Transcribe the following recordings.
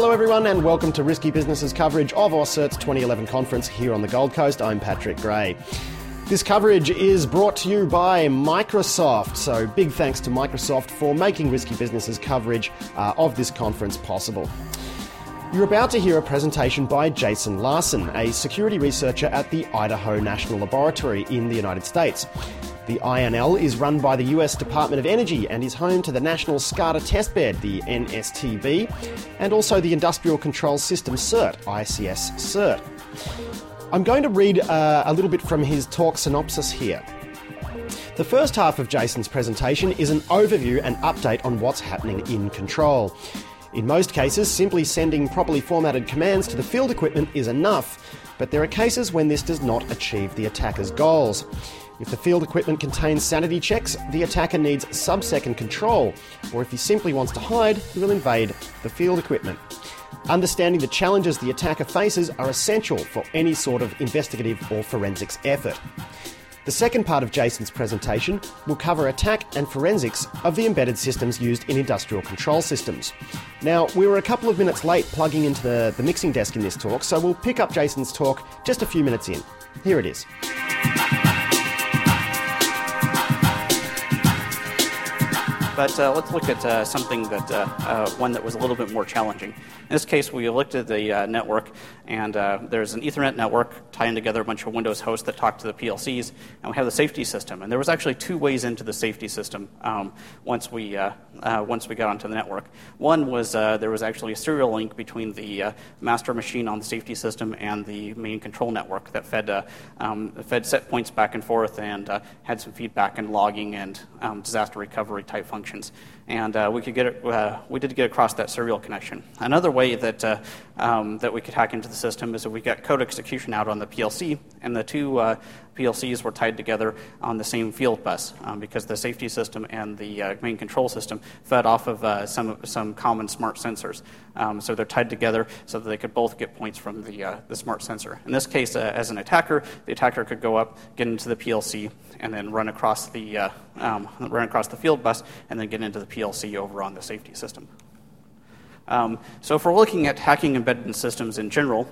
Hello, everyone, and welcome to Risky Businesses coverage of AusCert's 2011 conference here on the Gold Coast. I'm Patrick Gray. This coverage is brought to you by Microsoft, so big thanks to Microsoft for making Risky Businesses coverage uh, of this conference possible. You're about to hear a presentation by Jason Larson, a security researcher at the Idaho National Laboratory in the United States. The INL is run by the US Department of Energy and is home to the National SCADA Testbed, the NSTB, and also the Industrial Control System CERT, ICS CERT. I'm going to read uh, a little bit from his talk synopsis here. The first half of Jason's presentation is an overview and update on what's happening in control. In most cases, simply sending properly formatted commands to the field equipment is enough, but there are cases when this does not achieve the attacker's goals. If the field equipment contains sanity checks, the attacker needs sub second control, or if he simply wants to hide, he will invade the field equipment. Understanding the challenges the attacker faces are essential for any sort of investigative or forensics effort. The second part of Jason's presentation will cover attack and forensics of the embedded systems used in industrial control systems. Now, we were a couple of minutes late plugging into the, the mixing desk in this talk, so we'll pick up Jason's talk just a few minutes in. Here it is. But uh, let's look at uh, something that uh, one that was a little bit more challenging. In this case, we looked at the network, and there's an Ethernet network tying together a bunch of Windows hosts that talk to the PLCs, and we have the safety system. And there was actually two ways into the safety system um, once we Uh, once we got onto the network. One was uh, there was actually a serial link between the uh, master machine on the safety system and the main control network that fed um, fed set points back and forth and had some feedback and logging and um, disaster recovery type functions. And uh, we, could get it, uh, we did get across that serial connection. Another way that, uh, um, that we could hack into the system is if we got code execution out on the PLC, and the two uh, PLCs were tied together on the same field bus um, because the safety system and the uh, main control system fed off of uh, some, some common smart sensors. Um, so they're tied together so that they could both get points from the, the smart sensor. In this case, as an attacker, the attacker could go up, get into the PLC, and then run across the, um, run across the field bus, and then get into the PLC over on the safety system. Um, so if we're looking at hacking embedded systems in general,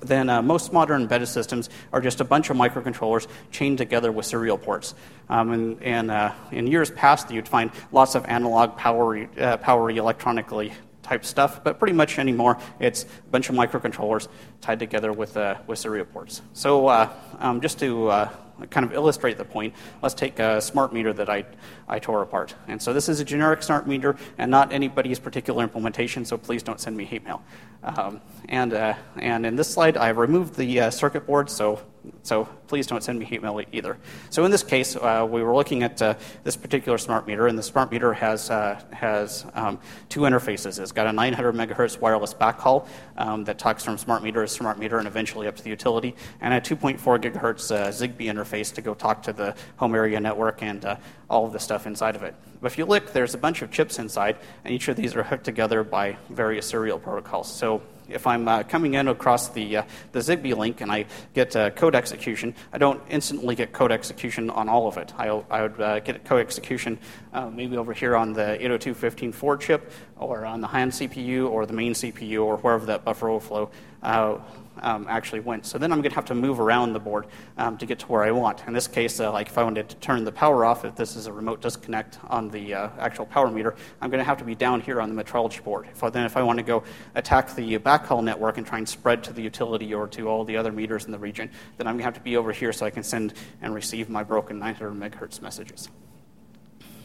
then uh, most modern embedded systems are just a bunch of microcontrollers chained together with serial ports. Um, and, and uh, in years past, you'd find lots of analog power, uh, power electronically type stuff, but pretty much anymore, it's a bunch of microcontrollers tied together with, uh, with serial ports. So uh, um, just to uh, kind of illustrate the point, let's take a smart meter that I, I tore apart. And so this is a generic smart meter and not anybody's particular implementation, so please don't send me hate mail. Um, and, uh, and in this slide, I've removed the uh, circuit board, so, so please don't send me hate mail either. So in this case, uh, we were looking at uh, this particular smart meter, and the smart meter has, uh, has um, two interfaces. It's got a 900 megahertz wireless backhaul um, that talks from smart meter to smart meter and eventually up to the utility, and a 2.4 gigahertz uh, Zigbee interface to go talk to the home area network and all of the stuff inside of it. But if you look, there's a bunch of chips inside, and each of these are hooked together by various serial protocols. So if I'm uh, coming in across the, uh, the Zigbee link and I get uh, code execution, I don't instantly get code execution on all of it. I, I would uh, get code execution uh, maybe over here on the 802.15.4 chip, or on the hand CPU, or the main CPU, or wherever that buffer overflow uh, um, actually went. So then I'm going to have to move around the board um, to get to where I want. In this case, uh, like if I wanted to turn the power off, if this is a remote disconnect on the uh, actual power meter, I'm going to have to be down here on the metrology board. If I, then if I want to go attack the backhaul network and try and spread to the utility or to all the other meters in the region, then I'm going to have to be over here so I can send and receive my broken 900 megahertz messages.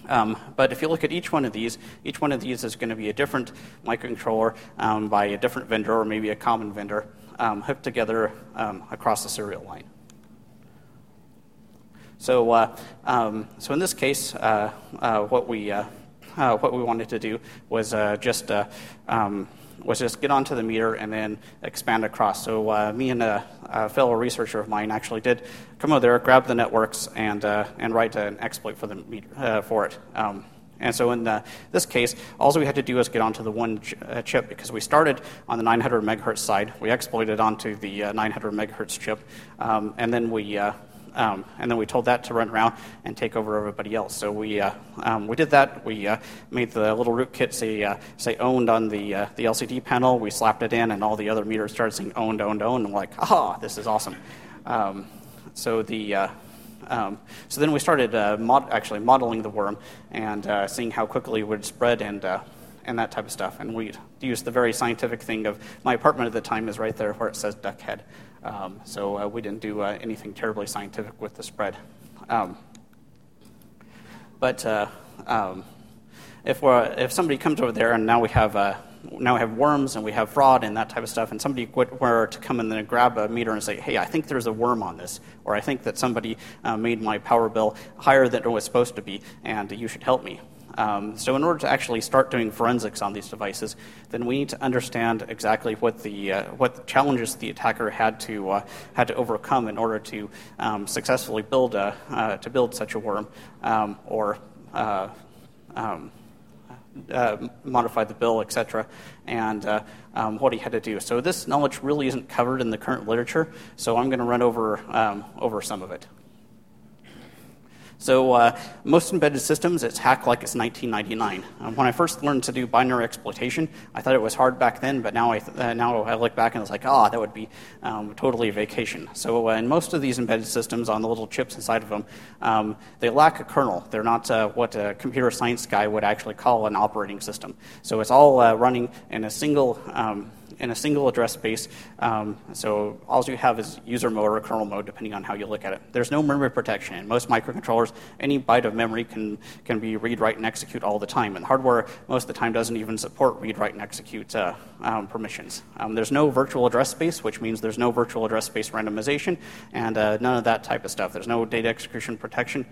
Um, but if you look at each one of these, each one of these is going to be a different microcontroller um, by a different vendor or maybe a common vendor um, hooked together um, across the serial line. So, uh, um, so in this case, uh, uh, what we uh, uh, what we wanted to do was uh, just um, was just get onto the meter and then expand across. So me and a, a, fellow researcher of mine actually did come over there, grab the networks, and and write an exploit for the meter, for it. Um, and so in the, this case, all we had to do was get onto the one ch- uh, chip because we started on the 900 megahertz side. We exploited onto the uh, 900 megahertz chip, um, and then we uh, um, and then we told that to run around and take over everybody else. So we, uh, um, we did that. We uh, made the little rootkit say, uh, say owned on the, the LCD panel. We slapped it in, and all the other meters started saying owned, owned, owned. And we're like, aha, this is awesome. Um, so the um, so then we started uh, mod- actually modeling the worm and uh, seeing how quickly it would spread and uh, and that type of stuff. And we used the very scientific thing of my apartment at the time is right there where it says duck head. Um, so uh, we didn't do uh, anything terribly scientific with the spread. Um, but uh, um, if, if somebody comes over there and now we have now we have worms and we have fraud and that type of stuff, and somebody were to come in and grab a meter and say, hey, I think there's a worm on this, or I think that somebody uh, made my power bill higher than it was supposed to be, and you should help me. Um, so, in order to actually start doing forensics on these devices, then we need to understand exactly what the uh, what challenges the attacker had to uh, had to overcome in order to um, successfully build a, uh, to build such a worm, um, or uh, modify the bill, etc., and uh, um, what he had to do. So this knowledge really isn't covered in the current literature, so I'm going to run over, um, over some of it. So uh, most embedded systems, it's hacked like it's 1999. Um, when I first learned to do binary exploitation, I thought it was hard back then, but now I, th- uh, now I look back and it's like, ah, that would be um, totally a vacation. So uh, in most of these embedded systems on the little chips inside of them, um, they lack a kernel. They're not uh, what a computer science guy would actually call an operating system. So it's all uh, running in a single um, in a single address space. Um, so all you have is user mode or kernel mode, depending on how you look at it. There's no memory protection. Most microcontrollers, any byte of memory can, can be read, write, and execute all the time. And hardware, most of the time, doesn't even support read, write, and execute uh, um, permissions. Um, there's no virtual address space, which means there's no virtual address space randomization, and uh, none of that type of stuff. There's no data execution protection.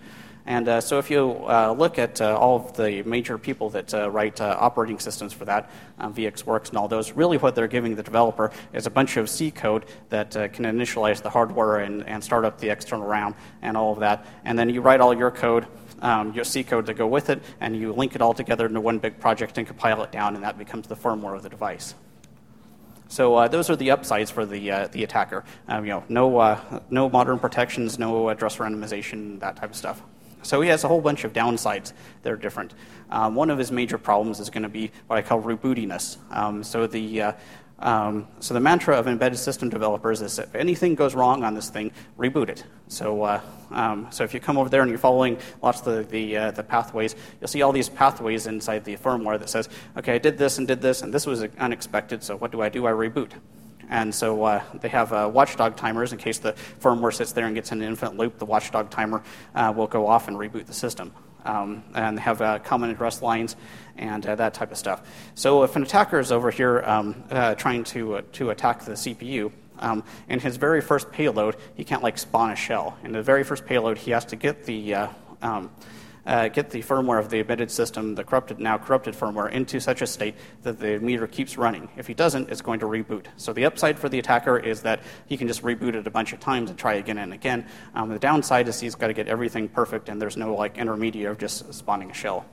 And uh, so if you uh, look at uh, all of the major people that write operating systems for that, um, VxWorks and all those, really what they're giving the developer is a bunch of C code that can initialize the hardware and, and start up the external RAM and all of that. And then you write all your code, um, your C code to go with it, and you link it all together into one big project and compile it down, and that becomes the firmware of the device. So uh, those are the upsides for the uh, the attacker. Um, you know, no uh, no modern protections, no address randomization, that type of stuff. So he has a whole bunch of downsides that are different. Um, one of his major problems is going to be what I call rebootiness. Um, so the uh, um, so the mantra of embedded system developers is if anything goes wrong on this thing, reboot it. So, uh, um, so if you come over there and you're following lots of the, the, uh, the, pathways, you'll see all these pathways inside the firmware that says, okay, I did this and did this, and this was unexpected, so what do I do? I reboot. And so uh, they have uh, watchdog timers in case the firmware sits there and gets in an infinite loop. The watchdog timer uh, will go off and reboot the system. Um, and they have uh, common address lines and uh, that type of stuff. So if an attacker is over here um, uh, trying to, to attack the CPU, um, in his very first payload, he can't like spawn a shell. In the very first payload, he has to get the um, uh, get the firmware of the embedded system, the corrupted, now corrupted firmware, into such a state that the meter keeps running. If he doesn't, it's going to reboot. So the upside for the attacker is that he can just reboot it a bunch of times and try again and again. Um, the downside is he's got to get everything perfect, and there's no like intermediate of just spawning a shell.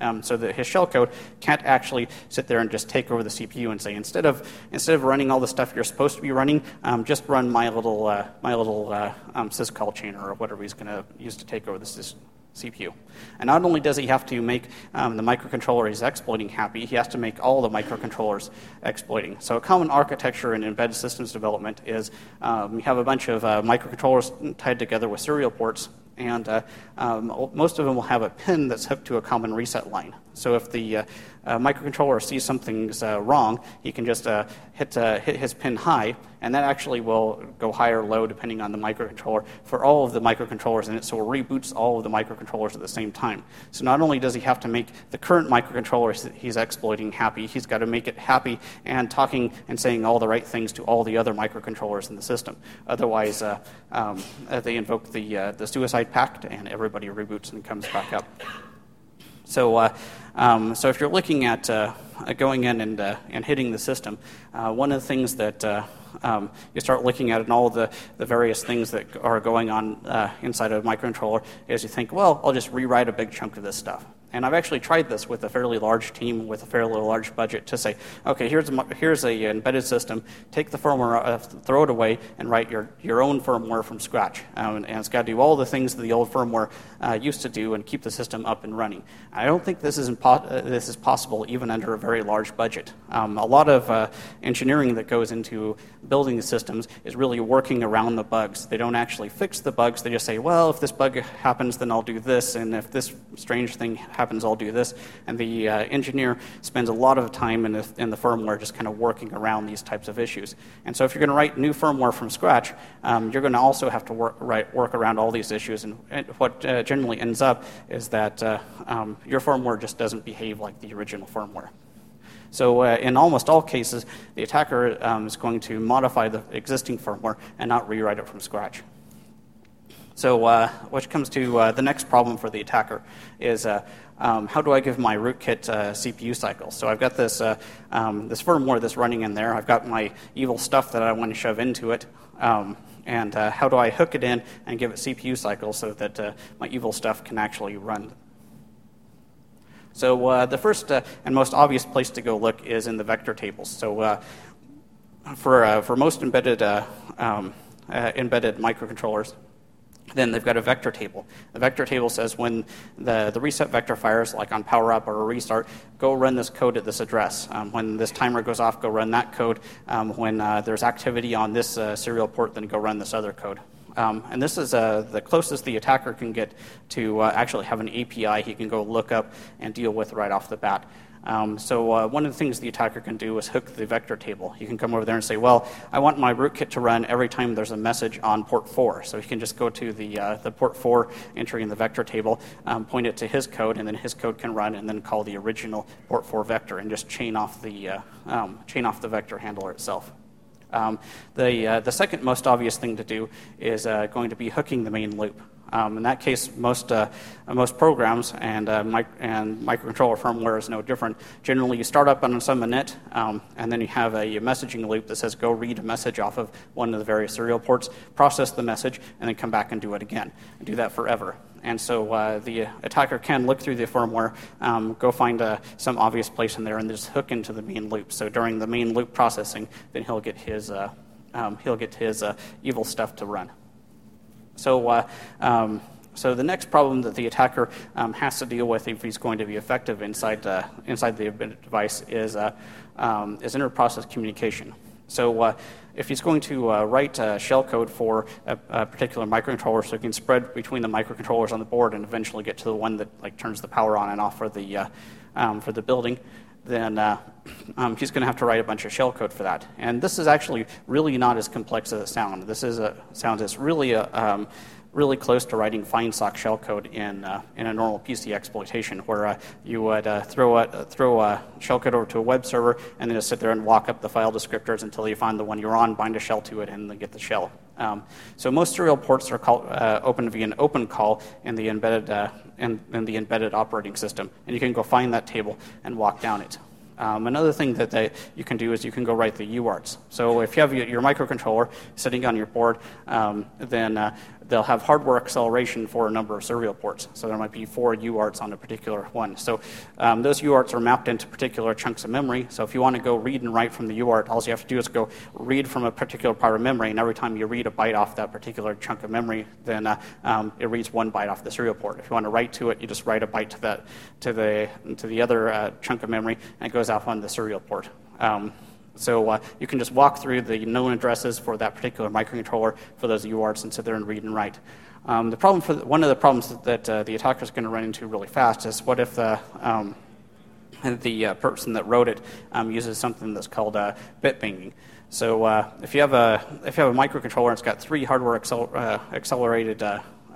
Um, so that his shellcode can't actually sit there and just take over the CPU and say instead of instead of running all the stuff you're supposed to be running, um, just run my little uh, my little uh, um, syscall chainer or whatever he's going to use to take over the system. CPU. And not only does he have to make um, the microcontroller he's exploiting happy, he has to make all the microcontrollers exploiting. So a common architecture in embedded systems development is um, you have a bunch of uh, microcontrollers tied together with serial ports, and uh, um, most of them will have a pin that's hooked to a common reset line. So if the uh, uh, microcontroller sees something's uh, wrong, he can just uh, hit, hit his pin high, and that actually will go high or low depending on the microcontroller for all of the microcontrollers in it. So it reboots all of the microcontrollers at the same time. So not only does he have to make the current microcontroller he's exploiting happy, he's got to make it happy and talking and saying all the right things to all the other microcontrollers in the system. Otherwise, uh, um, they invoke the, the suicide pact, and everybody reboots and comes back up. So, uh, um, so if you're looking at uh, going in and, uh, and hitting the system, one of the things that um, you start looking at and all the, the various things that are going on uh, inside of a microcontroller, is you think, well, I'll just rewrite a big chunk of this stuff. And I've actually tried this with a fairly large team with a fairly large budget to say, okay, here's a, here's a embedded system. Take the firmware, uh, throw it away, and write your, your own firmware from scratch. Um, and, it's got to do all the things that the old firmware uh, used to do and keep the system up and running. I don't think this is, impo- uh, this is possible even under a very large budget. Um, a lot of uh, engineering that goes into building the systems is really working around the bugs. They don't actually fix the bugs. They just say, well, if this bug happens, then I'll do this, and if this strange thing happens, I'll do this. And the uh, engineer spends a lot of time in the, in the firmware just kind of working around these types of issues. And so if you're going to write new firmware from scratch, um, you're going to also have to work, work around all these issues. And, and what uh, generally ends up is that uh, um, your firmware just doesn't behave like the original firmware. So, uh, in almost all cases, the attacker um, is going to modify the existing firmware and not rewrite it from scratch. So, uh, which comes to uh, the next problem for the attacker is uh, um, how do I give my rootkit uh, CPU cycles? So I've got this, uh, um, this firmware that's running in there. I've got my evil stuff that I want to shove into it. Um, and uh, how do I hook it in and give it CPU cycles so that my evil stuff can actually run? So uh, the first uh, and most obvious place to go look is in the vector tables. So for, for most embedded, um, embedded microcontrollers, then they've got a vector table. The vector table says when the, the reset vector fires, like on power up or a restart, go run this code at this address. Um, when this timer goes off, go run that code. Um, when uh, there's activity on this uh, serial port, then go run this other code. Um, and this is uh, the closest the attacker can get to uh, actually have an API he can go look up and deal with right off the bat. Um, so uh, one of the things the attacker can do is hook the vector table. You can come over there and say, well, I want my rootkit to run every time there's a message on port 4. So you can just go to the, uh, the port 4 entry in the vector table, um, point it to his code, and then his code can run, and then call the original port 4 vector and just chain off the, uh, um, chain off the vector handler itself. Um, the, uh, the second most obvious thing to do is uh, going to be hooking the main loop. Um, in that case, most, uh, most programs and, uh, mic- and microcontroller firmware is no different. Generally, you start up on some init, um, and then you have a, a, messaging loop that says go read a message off of one of the various serial ports, process the message, and then come back and do it again. And do that forever. And so uh, the attacker can look through the firmware, um, go find uh, some obvious place in there, and just hook into the main loop. So during the main loop processing, then he'll get his, uh, um, he'll get his uh, evil stuff to run. So, uh, um, so the next problem that the attacker um, has to deal with if he's going to be effective inside, uh, inside the device is, um, is inter-process communication. So if he's going to uh, write shellcode for a, a, particular microcontroller so he can spread between the microcontrollers on the board and eventually get to the one that like, turns the power on and off for the, uh, um, for the building, then uh, um, he's going to have to write a bunch of shellcode for that. And this is actually really not as complex as it sounds. This is a, sounds it's really a, um, really close to writing fine sock shellcode in, uh, in a normal PC exploitation, where uh, you would uh, throw, a, throw a shellcode over to a web server and then just sit there and walk up the file descriptors until you find the one you're on, bind a shell to it, and then get the shell. Um, so most serial ports are uh, open via an open call in the embedded uh, in, in, the embedded operating system, and you can go find that table and walk down it. Um, another thing that they, you can do is you can go write the UARTs. So if you have your, your microcontroller sitting on your board, um, then uh, they'll have hardware acceleration for a number of serial ports. So there might be four UARTs on a particular one. So um, those UARTs are mapped into particular chunks of memory. So if you want to go read and write from the UART, all you have to do is go read from a particular part of memory. And every time you read a byte off that particular chunk of memory, then uh, um, it reads one byte off the serial port. If you want to write to it, you just write a byte to, that, to, the, to the other uh, chunk of memory, and it goes off on the serial port. Um, so uh, you can just walk through the known addresses for that particular microcontroller for those UARTs and sit there and read and write. Um, the problem for the, one of the problems that, uh, the attacker is going to run into really fast is what if the um, the uh, person that wrote it um, uses something that's called uh, bit banging. So uh, if you have a if you have a microcontroller and it's got three hardware accel- uh, accelerated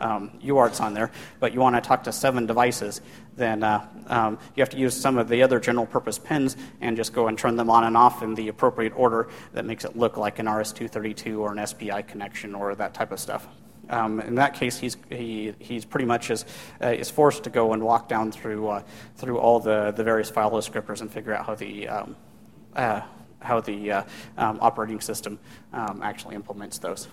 um, UARTs on there, but you want to talk to seven devices, then uh, um, you have to use some of the other general purpose pins and just go and turn them on and off in the appropriate order that makes it look like an RS-232 or an SPI connection or that type of stuff. Um, in that case, he's, he, he's pretty much is, uh, is forced to go and walk down through, uh, through all the, the various file descriptors and figure out how the, um, uh, how the uh, um, operating system um, actually implements those.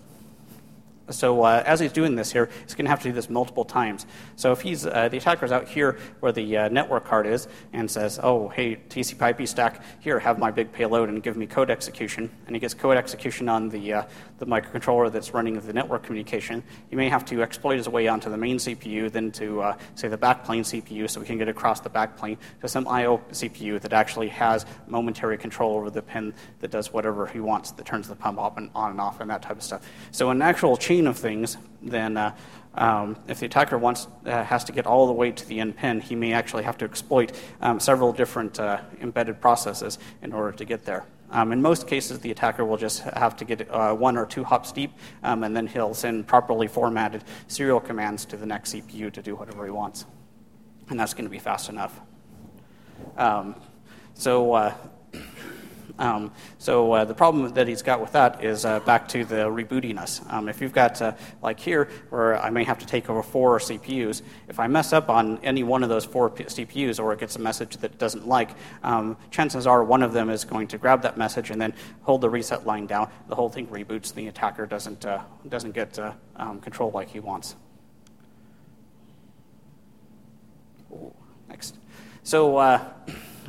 So uh, as he's doing this here, he's going to have to do this multiple times. So if he's uh, the attacker's out here where the uh, network card is and says, "Oh, hey, TCP/IP stack, here, have my big payload and give me code execution," and he gets code execution on the uh, the microcontroller that's running the network communication, you may have to exploit his way onto the main CPU, then to uh, say the backplane CPU, so we can get across the backplane to some I/O CPU that actually has momentary control over the pin that does whatever he wants, that turns the pump on and on and off, and that type of stuff. So an actual chain of things, then uh, um, if the attacker wants, uh, has to get all the way to the end pin, he may actually have to exploit um, several different uh, embedded processes in order to get there. Um, in most cases, the attacker will just have to get uh, one or two hops deep, um, and then he'll send properly formatted serial commands to the next CPU to do whatever he wants. And that's going to be fast enough. Um, so uh, um, so uh, the problem that he's got with that is uh, back to the rebootiness. Um, if you've got, uh, like here, where I may have to take over four CPUs, if I mess up on any one of those four P- CPUs or it gets a message that it doesn't like, um, chances are one of them is going to grab that message and then hold the reset line down. The whole thing reboots. The attacker doesn't, uh, doesn't get uh, um, control like he wants. Ooh, next. So, uh,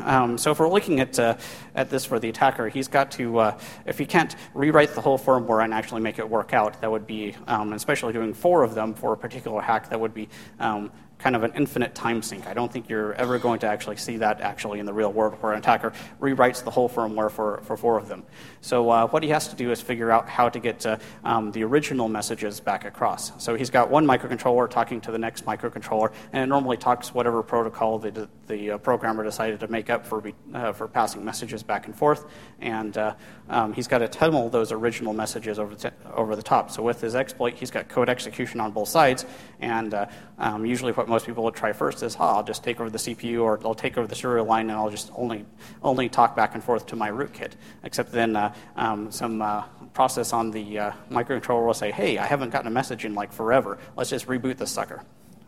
um, so if we're looking at, uh, at this for the attacker, he's got to, uh, if he can't rewrite the whole firmware and actually make it work out, that would be, um, especially doing four of them for a particular hack, that would be um, kind of an infinite time sink. I don't think you're ever going to actually see that actually in the real world where an attacker rewrites the whole firmware for, for four of them. So uh, what he has to do is figure out how to get uh, um, the original messages back across. So he's got one microcontroller talking to the next microcontroller, and it normally talks whatever protocol the, the uh, programmer decided to make up for, uh, for passing messages back and forth. And uh, um, he's got to tunnel those original messages over the, over the top. So with his exploit, he's got code execution on both sides, and uh, um, usually what most people would try first is, oh, I'll just take over the CPU or I'll take over the serial line and I'll just only, only talk back and forth to my rootkit. Except then uh, um, some uh, process on the uh, microcontroller will say, hey, I haven't gotten a message in like forever. Let's just reboot this sucker.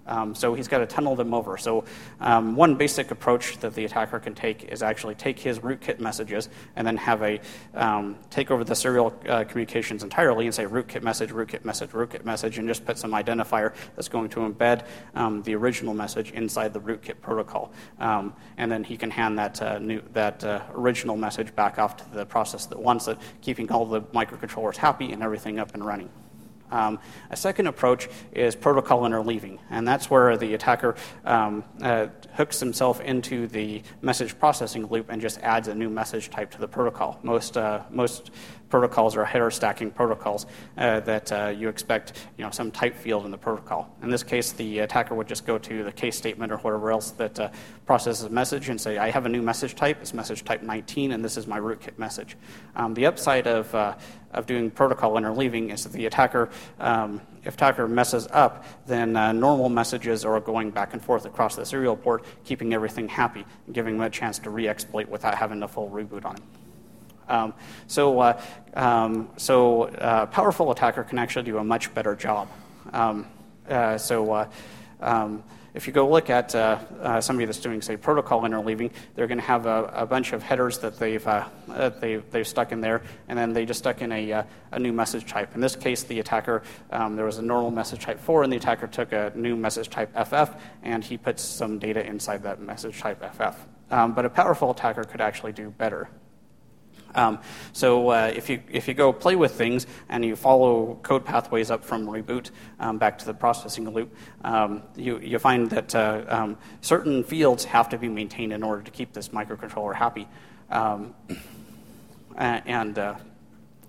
Um, so he's got to tunnel them over. So um, one basic approach that the attacker can take is actually take his rootkit messages and then have a um, take over the serial uh, communications entirely and say rootkit message, rootkit message, rootkit message, and just put some identifier that's going to embed um, the original message inside the rootkit protocol. Um, and then he can hand that uh, new that uh, original message back off to the process that wants it, keeping all the microcontrollers happy and everything up and running. Um, a second approach is protocol interleaving, and that's where the attacker um, uh, hooks himself into the message processing loop and just adds a new message type to the protocol. Most, uh, most protocols or header stacking protocols uh, that uh, you expect you know, some type field in the protocol. In this case, the attacker would just go to the case statement or whatever else that uh, processes a message and say, I have a new message type, it's message type 19, and this is my rootkit message. Um, the upside of, uh, of doing protocol interleaving is that the attacker, um, if attacker messes up, then uh, normal messages are going back and forth across the serial port, keeping everything happy, and giving them a chance to re-exploit without having a full reboot on it. Um, so, uh, um, so uh, powerful attacker can actually do a much better job. Um, uh, so, uh, um, if you go look at uh, somebody that's doing, say, protocol interleaving, they're going to have a, a, bunch of headers that they've, they, they've stuck in there, and then they just stuck in a, a new message type. In this case, the attacker, um, there was a normal message type 4, and the attacker took a new message type FF, and he puts some data inside that message type FF. Um, but a powerful attacker could actually do better. Um, so uh, if, you, if you go play with things and you follow code pathways up from reboot um, back to the processing loop, um, you, you find that uh, um, certain fields have to be maintained in order to keep this microcontroller happy. Um, and uh,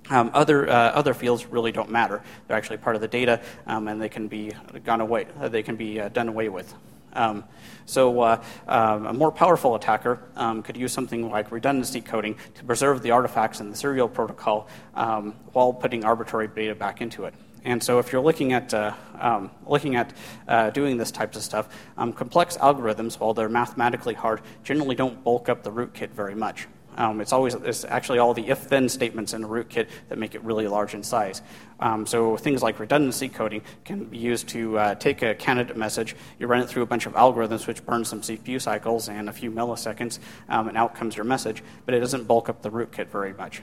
um, other, uh, other fields really don't matter. They're actually part of the data, and they can be gone away. They can be uh, done away with. Um, so uh, um, a more powerful attacker um, could use something like redundancy coding to preserve the artifacts in the serial protocol um, while putting arbitrary data back into it. And so, if you're looking at uh, um, looking at uh, doing this types of stuff, um, complex algorithms, while they're mathematically hard, generally don't bulk up the rootkit very much. Um, it's always it's actually all the if-then statements in the rootkit that make it really large in size. Um, so things like redundancy coding can be used to uh, take a candidate message, you run it through a bunch of algorithms which burn some CPU cycles and a few milliseconds, um, and out comes your message, but it doesn't bulk up the rootkit very much.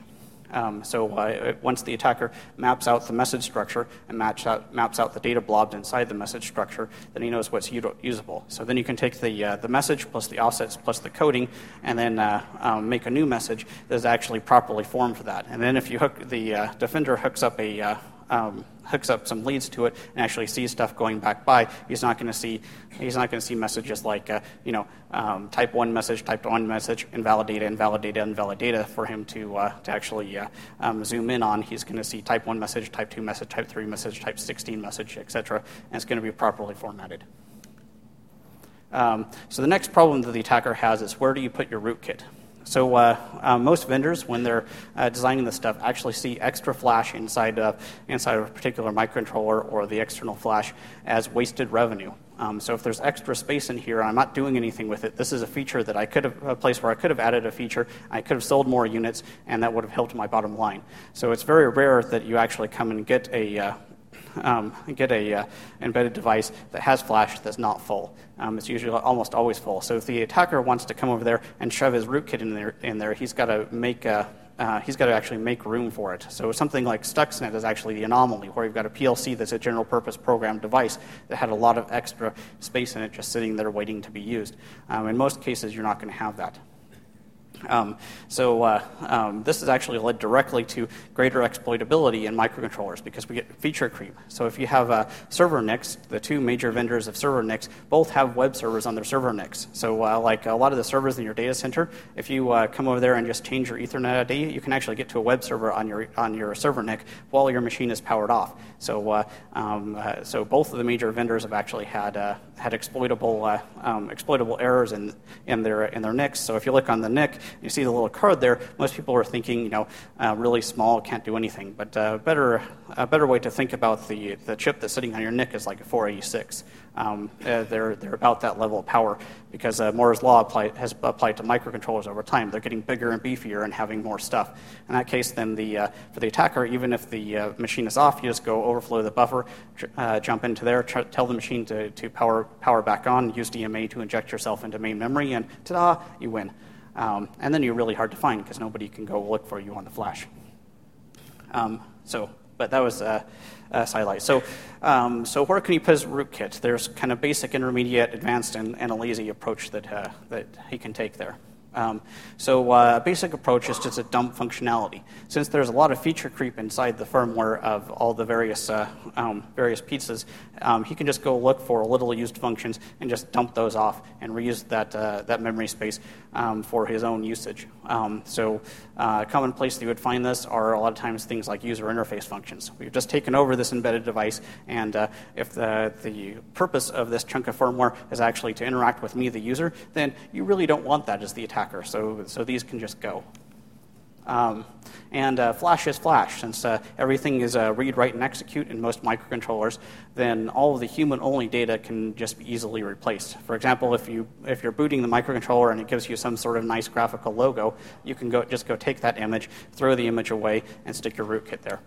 Um, so uh, once the attacker maps out the message structure and out, maps out the data blobs inside the message structure, then he knows what's usable. So then you can take the, uh, the message plus the offsets plus the coding and then uh, um, make a new message that is actually properly formed for that. And then if you hook the uh, defender hooks up a uh, um, hooks up some leads to it and actually sees stuff going back by, he's not going to see he's not going to see messages like uh, you know um, type one message, type one message, invalid data, invalid data, invalid data for him to uh, to actually uh, um, zoom in on. He's going to see type one message, type two message, type three message, type 16 message, etc., and it's going to be properly formatted. Um, so the next problem that the attacker has is where do you put your rootkit? So uh, uh, most vendors, when they're uh, designing this stuff, actually see extra flash inside of, inside of a particular microcontroller or the external flash as wasted revenue. Um, so if there's extra space in here, and I'm not doing anything with it. This is a feature that I could have a place where I could have added a feature. I could have sold more units, and that would have helped my bottom line. So it's very rare that you actually come and get a uh, um, get a uh, embedded device that has flash that's not full. Um, it's usually almost always full. So if the attacker wants to come over there and shove his rootkit in there, in there he's got to make a, uh, he's got to actually make room for it. So something like Stuxnet is actually the anomaly, where you've got a PLC that's a general purpose program device that had a lot of extra space in it just sitting there waiting to be used. Um, in most cases, you're not going to have that. Um, so uh, um, this has actually led directly to greater exploitability in microcontrollers because we get feature creep. So if you have uh, server NICs, the two major vendors of server NICs both have web servers on their server NICs. So uh, like a lot of the servers in your data center, if you uh, come over there and just change your Ethernet ID, you can actually get to a web server on your on your server NIC while your machine is powered off. So uh, um, uh, so both of the major vendors have actually had had exploitable um, exploitable errors in in their in their NICs. So if you look on the NIC you see the little card there. Most people are thinking, you know, uh, really small, can't do anything. But uh, better, a better way to think about the, the chip that's sitting on your NIC is like a 486 um, uh, they're, they're about that level of power because uh, Moore's law apply, has applied to microcontrollers over time. They're getting bigger and beefier and having more stuff. In that case, then the, uh, for the attacker, even if the uh, machine is off, you just go overflow the buffer, uh, jump into there, tr- tell the machine to, to power, power back on, use DMA to inject yourself into main memory, and ta-da, you win. Um, and then you're really hard to find because nobody can go look for you on the flash. Um, so, but that was a, uh, highlight. So, um, so where can you put his rootkit? There's kind of basic, intermediate, advanced, and, and a lazy approach that, uh, that he can take there. Um, so uh, basic approach is just to dump functionality. Since there's a lot of feature creep inside the firmware of all the various, uh, um, various pizzas, um, he can just go look for little used functions and just dump those off and reuse that, uh, that memory space um, for his own usage. Um, so uh, common place that you would find this are a lot of times things like user interface functions. We've just taken over this embedded device, and uh, if the, the purpose of this chunk of firmware is actually to interact with me, the user, then you really don't want that as the attacker. So, so these can just go. Um, and uh, Flash is Flash. Since uh, everything is uh, read, write, and execute in most microcontrollers, then all of the human-only data can just be easily replaced. For example, if, you, if you're booting the microcontroller and it gives you some sort of nice graphical logo, you can go, just go take that image, throw the image away, and stick your rootkit there.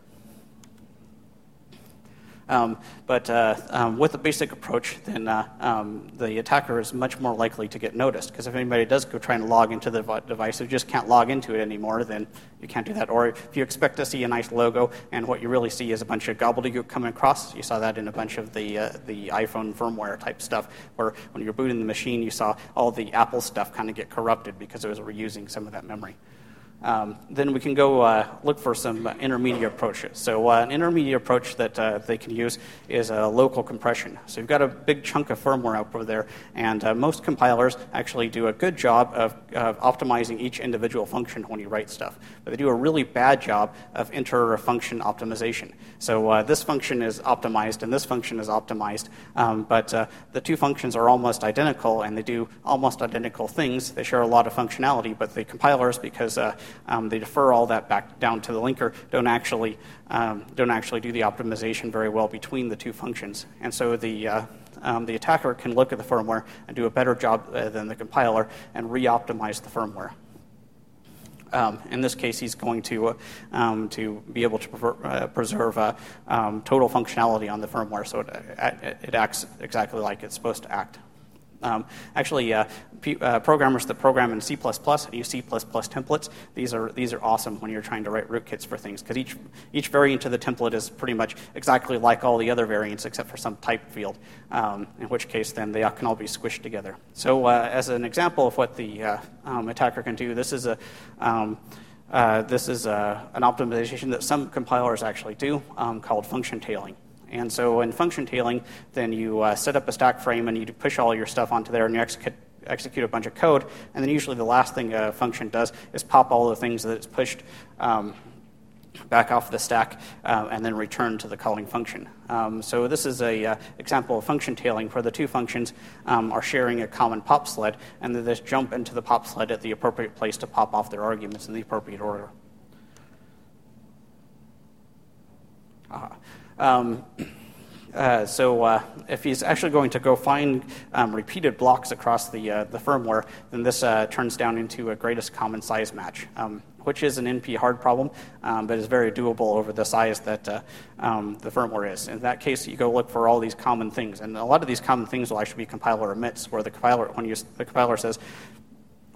Um, but uh, um, with a basic approach, then uh, um, the attacker is much more likely to get noticed. Because if anybody does go try and log into the device, you just can't log into it anymore, then you can't do that. Or if you expect to see a nice logo and what you really see is a bunch of gobbledygook coming across, you saw that in a bunch of the, uh, the iPhone firmware type stuff, where when you're booting the machine, you saw all the Apple stuff kind of get corrupted because it was reusing some of that memory. Um, then we can go uh, look for some intermediate approaches. So uh, an intermediate approach that uh, they can use is a local compression. So you've got a big chunk of firmware out over there, and uh, most compilers actually do a good job of, of, optimizing each individual function when you write stuff. But they do a really bad job of inter-function optimization. So uh, this function is optimized and this function is optimized, um, but uh, the two functions are almost identical and they do almost identical things. They share a lot of functionality, but the compilers, because um, they defer all that back down to the linker, don't actually, um, don't actually do the optimization very well between the two functions. And so the, uh, um, the attacker can look at the firmware and do a better job uh, than the compiler and re optimize the firmware. Um, in this case, he's going to, uh, um, to be able to prefer, uh, preserve uh, um, total functionality on the firmware so it, it, acts exactly like it's supposed to act. Um, actually, uh, p- uh, programmers that program in C++ use C++ templates. These are these are awesome when you're trying to write rootkits for things because each each variant of the template is pretty much exactly like all the other variants except for some type field. Um, in which case, then they can all be squished together. So, uh, as an example of what the uh, um, attacker can do, this is a um, uh, this is an optimization that some compilers actually do um, called function tailing. And so in function tailing, then you uh, set up a stack frame and you push all your stuff onto there and you execute, execute a bunch of code. And then usually the last thing a function does is pop all the things that it's pushed um, back off the stack uh, and then return to the calling function. Um, so this is an uh, example of function tailing where the two functions um, are sharing a common pop sled and then just jump into the pop sled at the appropriate place to pop off their arguments in the appropriate order. Uh-huh. Um, uh, so uh, if he's actually going to go find um, repeated blocks across the, uh, the firmware, then this uh, turns down into a greatest common size match, um, which is an NP hard problem, um, but is very doable over the size that uh, um, the firmware is. In that case, you go look for all these common things, and a lot of these common things will actually be compiler omits, where the compiler, when you, the compiler says,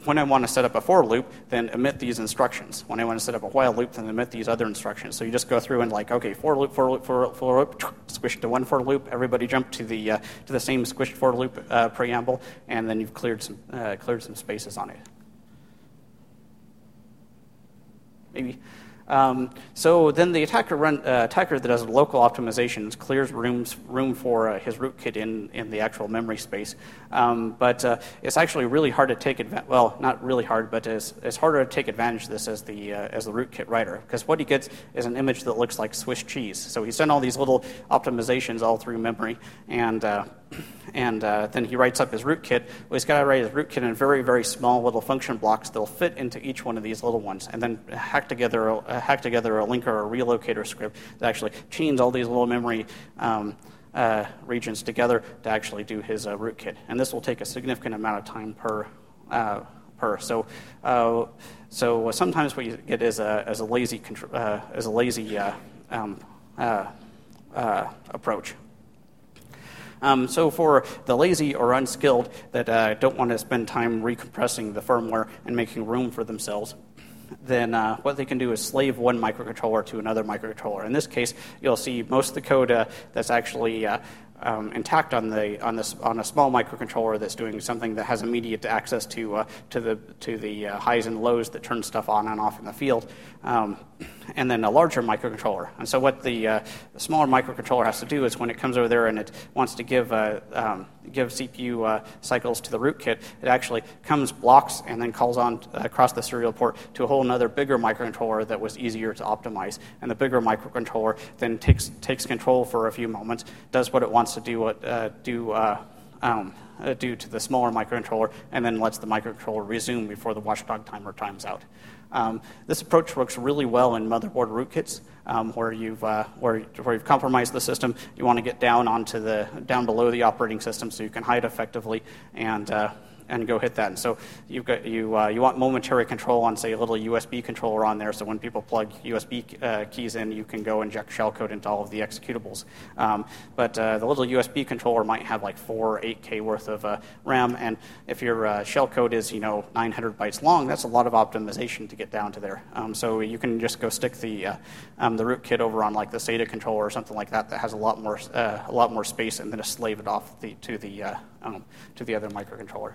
when I want to set up a for loop, then emit these instructions. When I want to set up a while loop, then emit these other instructions. So you just go through and like, okay, for loop, for loop, for, for loop, squish to one for loop. Everybody jump to the uh, to the same squished for loop uh, preamble, and then you've cleared some uh, cleared some spaces on it. Maybe. Um, so then the attacker, run, uh, attacker that does local optimizations clears rooms, room for uh, his rootkit in, in the actual memory space. Um, but uh, it's actually really hard to take advantage. Well, not really hard, but it's, it's harder to take advantage of this as the uh, as the rootkit writer because what he gets is an image that looks like Swiss cheese. So he's done all these little optimizations all through memory, and uh, and uh, then he writes up his rootkit. Well, he's got to write his rootkit in very, very small little function blocks that'll fit into each one of these little ones, and then hack together, uh, hack together a linker or a relocator script that actually chains all these little memory um, uh, regions together to actually do his uh, rootkit. And this will take a significant amount of time per. Uh, per. So, uh, so sometimes what you get is a, as a lazy, as a lazy um, approach. Um, so for the lazy or unskilled that uh, don't want to spend time recompressing the firmware and making room for themselves, then uh, what they can do is slave one microcontroller to another microcontroller. In this case, you'll see most of the code uh, that's actually uh, um, intact on the on this on a small microcontroller that's doing something that has immediate access to uh, to the to the uh, highs and lows that turn stuff on and off in the field, um, and then a larger microcontroller. And so what the, uh, smaller microcontroller has to do is when it comes over there and it wants to give uh, um, give CPU uh, cycles to the rootkit, it actually comes blocks and then calls on uh, across the serial port to a whole another bigger microcontroller that was easier to optimize. And the bigger microcontroller then takes takes control for a few moments, does what it wants to do uh, do. Um, due to the smaller microcontroller, and then lets the microcontroller resume before the watchdog timer times out. Um, this approach works really well in motherboard rootkits, um, where you've uh, where, where you've compromised the system. You want to get down onto the down below the operating system so you can hide effectively and uh, and go hit that. And so you've got, you, uh, you want momentary control on, say, a little USB controller on there, so when people plug USB uh, keys in, you can go inject shellcode into all of the executables. Um, but uh, the little USB controller might have like four 8K worth of uh, RAM, and if your uh, shellcode is, you know, 900 bytes long, that's a lot of optimization to get down to there. Um, so you can just go stick the, uh, um, the rootkit over on like the SATA controller or something like that that has a lot more, a lot more space, and then just slave it off the, to, the, um, to the other microcontroller.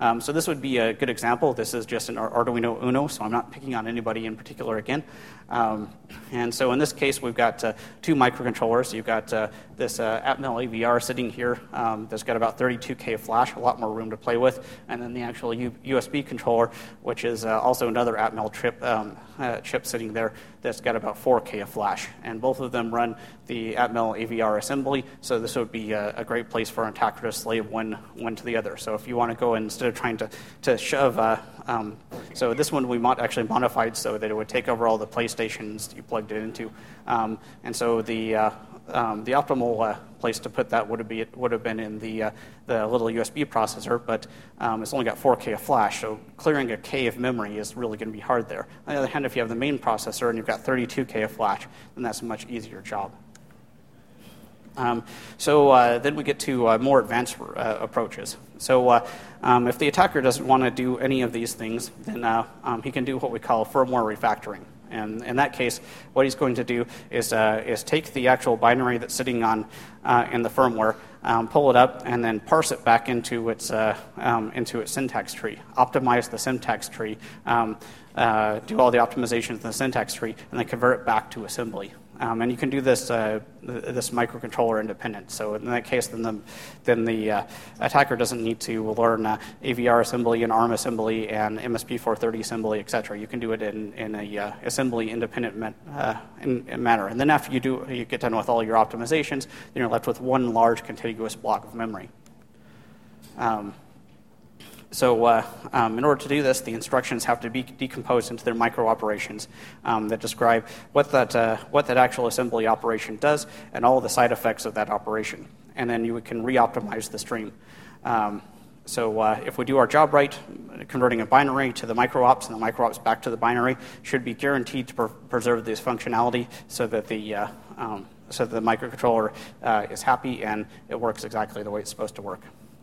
Um, so this would be a good example. This is just an Arduino Uno, so I'm not picking on anybody in particular again. Um, and so in this case, we've got uh, two microcontrollers. You've got uh, this uh, Atmel AVR sitting here um, that's got about 32K flash, a lot more room to play with, and then the actual U- USB controller, which is uh, also another Atmel chip, uh, chip sitting there that's got about 4K of flash. And both of them run the Atmel AVR assembly, so this would be a, a great place for an attacker to slave one, one to the other. So if you want to go instead of trying to, to shove uh, um, so this one we mod- actually modified so that it would take over all the PlayStations you plugged it into. Um, and so the, uh, um, the optimal uh, place to put that would have, be, would have been in the, uh, the little USB processor, but um, it's only got 4K of flash, so clearing a K of memory is really going to be hard there. On the other hand, if you have the main processor and you've got 32K of flash, then that's a much easier job. Um, so uh, then we get to uh, more advanced uh, approaches. So uh, um, if the attacker doesn't want to do any of these things, then uh, um, he can do what we call firmware refactoring. And in that case, what he's going to do is, uh, is take the actual binary that's sitting on in the firmware, um, pull it up, and then parse it back into its, um, into its syntax tree, optimize the syntax tree, um, do all the optimizations in the syntax tree, and then convert it back to assembly. Um, and you can do this, uh, this microcontroller independent. So in that case, then the, then the uh, attacker doesn't need to learn uh, AVR assembly and ARM assembly and MSP430 assembly, et cetera. You can do it in, in a uh, assembly independent man, uh, in, in manner. And then after you, do, you get done with all your optimizations, then you're left with one large contiguous block of memory. Um, so, uh, um, in order to do this, the instructions have to be decomposed into their micro operations um, that describe what that, uh, what that actual assembly operation does and all the side effects of that operation. And then you can re optimize the stream. Um, so, uh, if we do our job right, converting a binary to the micro ops and the micro ops back to the binary should be guaranteed to preserve this functionality so that the, uh, um, so that the microcontroller uh, is happy and it works exactly the way it's supposed to work.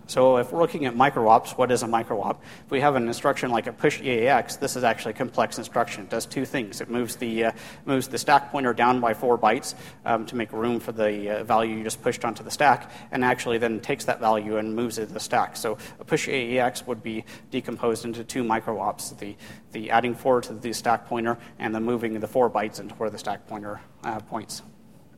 So if we're looking at micro-ops, what is a micro-op? If we have an instruction like a push EAX, this is actually a complex instruction. It does two things. It moves the, uh, moves the stack pointer down by four bytes um, to make room for the uh, value you just pushed onto the stack, and actually then takes that value and moves it to the stack. So a push EAX would be decomposed into two micro-ops, the, the adding four to the stack pointer and the moving the four bytes into where the stack pointer uh, points.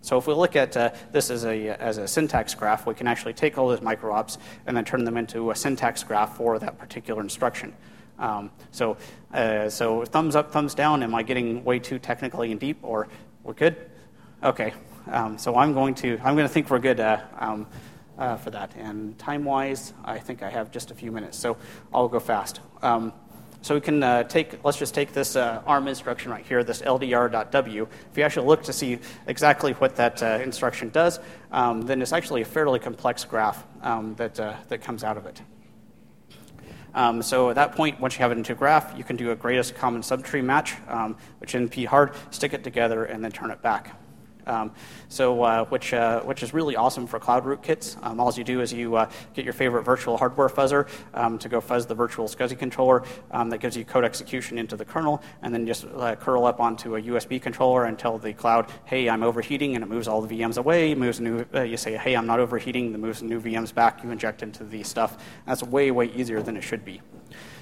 So if we look at uh, this as a, as a syntax graph, we can actually take all those micro-ops and then turn them into a syntax graph for that particular instruction. Um, so, uh, so thumbs up, thumbs down. Am I getting way too technically and deep, or we're good? Okay. Um, so I'm going to I'm going to think we're good uh, um, uh, for that. And time-wise, I think I have just a few minutes, so I'll go fast. So we can uh, take, let's just take this uh, ARM instruction right here, this ldr.w. If you actually look to see exactly what that uh, instruction does, um, then it's actually a fairly complex graph um, that, uh, that comes out of it. Um, so at that point, once you have it into a graph, you can do a greatest common subtree match, um, which NP-hard, stick it together, and then turn it back. Um, so, uh, which, uh, which is really awesome for cloud rootkits. Um, all you do is you uh, get your favorite virtual hardware fuzzer um, to go fuzz the virtual SCSI controller um, that gives you code execution into the kernel, and then just uh, curl up onto a USB controller and tell the cloud, hey, I'm overheating, and it moves all the VMs away. Moves new, uh, you say, hey, I'm not overheating, it moves new VMs back. You inject into the stuff. That's way, way easier than it should be.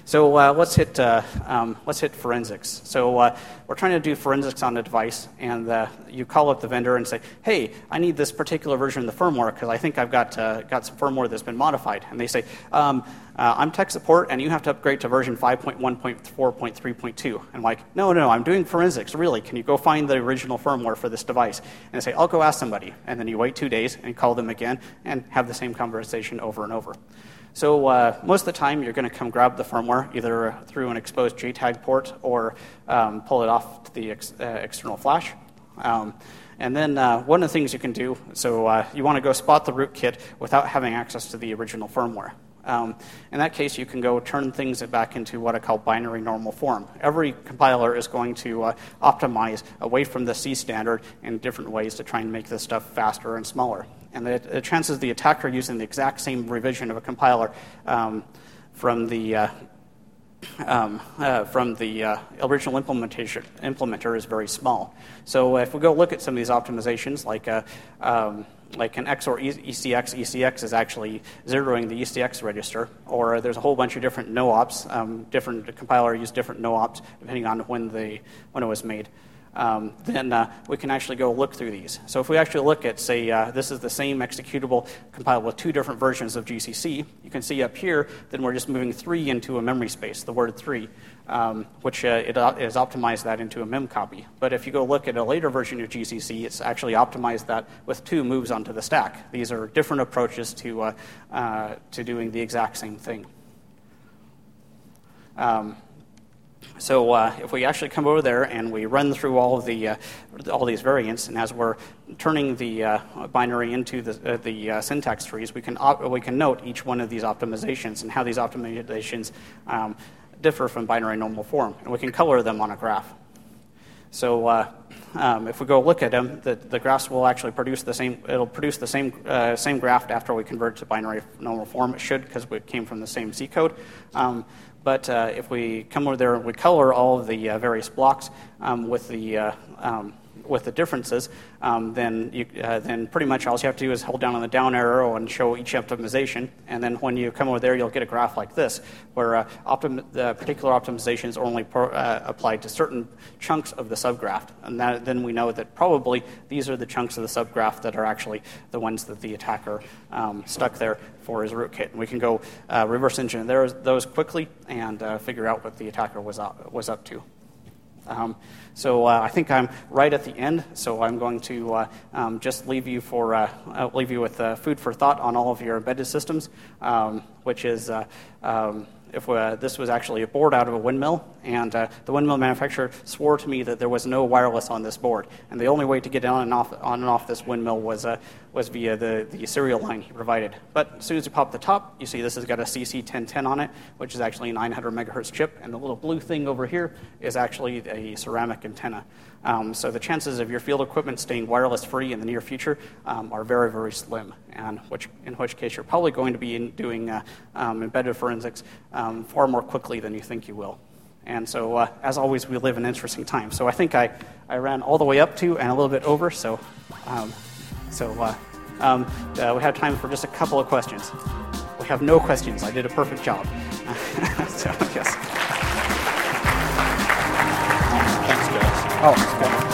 So uh, let's hit uh, um, let's hit forensics. So uh, we're trying to do forensics on a device, and uh, you call up the vendor and say, "Hey, I need this particular version of the firmware because I think I've got uh, got some firmware that's been modified." And they say, um, uh, "I'm tech support, and you have to upgrade to version 5.1.4.3.2." And I'm like, "No, no, I'm doing forensics. Really? Can you go find the original firmware for this device?" And they say, "I'll go ask somebody." And then you wait two days and call them again and have the same conversation over and over. So uh, most of the time, you're going to come grab the firmware either through an exposed JTAG port or um, pull it off to the ex- uh, external flash. Um, and then uh, one of the things you can do, so uh, you want to go spot the rootkit without having access to the original firmware. Um, in that case, you can go turn things back into what I call binary normal form. Every compiler is going to uh, optimize away from the C standard in different ways to try and make this stuff faster and smaller. And the, the chances the attacker using the exact same revision of a compiler um, from the uh, um, uh, from the uh, original implementation implementer is very small. So if we go look at some of these optimizations, like uh, um, like an XOR ECX, ECX is actually zeroing the ECX register, or there's a whole bunch of different no ops. Um, different compiler use different no ops depending on when the when it was made um, then uh, we can actually go look through these. So if we actually look at, say, uh, this is the same executable compiled with two different versions of GCC, you can see up here, then we're just moving three into a memory space, the word three, um, which uh, it is optimized that into a mem copy. But if you go look at a later version of GCC, it's actually optimized that with two moves onto the stack. These are different approaches to, uh, uh, to doing the exact same thing. Um, So uh, if we actually come over there and we run through all the uh, all these variants, and as we're turning the uh, binary into the, uh, the uh, syntax trees, we can op- we can note each one of these optimizations and how these optimizations um, differ from binary normal form, and we can color them on a graph. So uh, um, if we go look at them, the, the graphs will actually produce the same. It'll produce the same same graph after we convert to binary normal form. It should because it came from the same C code. Um, but uh, if we come over there and we color all of the uh, various blocks um, with the uh, um, with the differences, um, then, you, uh, then pretty much all you have to do is hold down on the down arrow and show each optimization. And then when you come over there, you'll get a graph like this, where uh, optim- the particular optimizations are only pro- uh, applied to certain chunks of the subgraph. And that, then we know that probably these are the chunks of the subgraph that are actually the ones that the attacker um, stuck there for his rootkit. And we can go uh, reverse engineer those quickly and uh, figure out what the attacker was, up, was up to. Um, so uh, I think I'm right at the end. So I'm going to uh, um, just leave you for uh, uh leave you with uh, food for thought on all of your embedded systems, um, which is um, if uh, this was actually a board out of a windmill, and uh, the windmill manufacturer swore to me that there was no wireless on this board, and the only way to get on and off, on and off this windmill was, uh, was via the, the serial line he provided. But as soon as you pop the top, you see this has got a CC1010 on it, which is actually a 900 megahertz chip, and the little blue thing over here is actually a ceramic antenna. Um, so the chances of your field equipment staying wireless free in the near future um, are very, very slim, and which, in which case you're probably going to be doing uh, um, embedded forensics um, far more quickly than you think you will. And so, uh, as always, we live in interesting times. So I think I, I ran all the way up to and a little bit over, so, um, so uh, um, uh, we have time for just a couple of questions. We have no questions. I did a perfect job. so, yes. Oh,